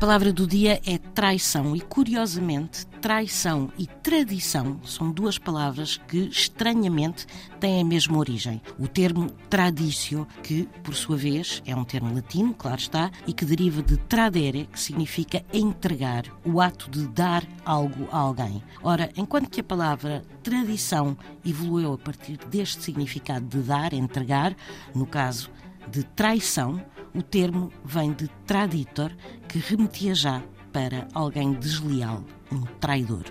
palavra do dia é traição e, curiosamente, traição e tradição são duas palavras que, estranhamente, têm a mesma origem. O termo traditio, que, por sua vez, é um termo latino, claro está, e que deriva de tradere, que significa entregar, o ato de dar algo a alguém. Ora, enquanto que a palavra tradição evoluiu a partir deste significado de dar, entregar, no caso de traição, o termo vem de traditor, que remetia já para alguém desleal, um traidor.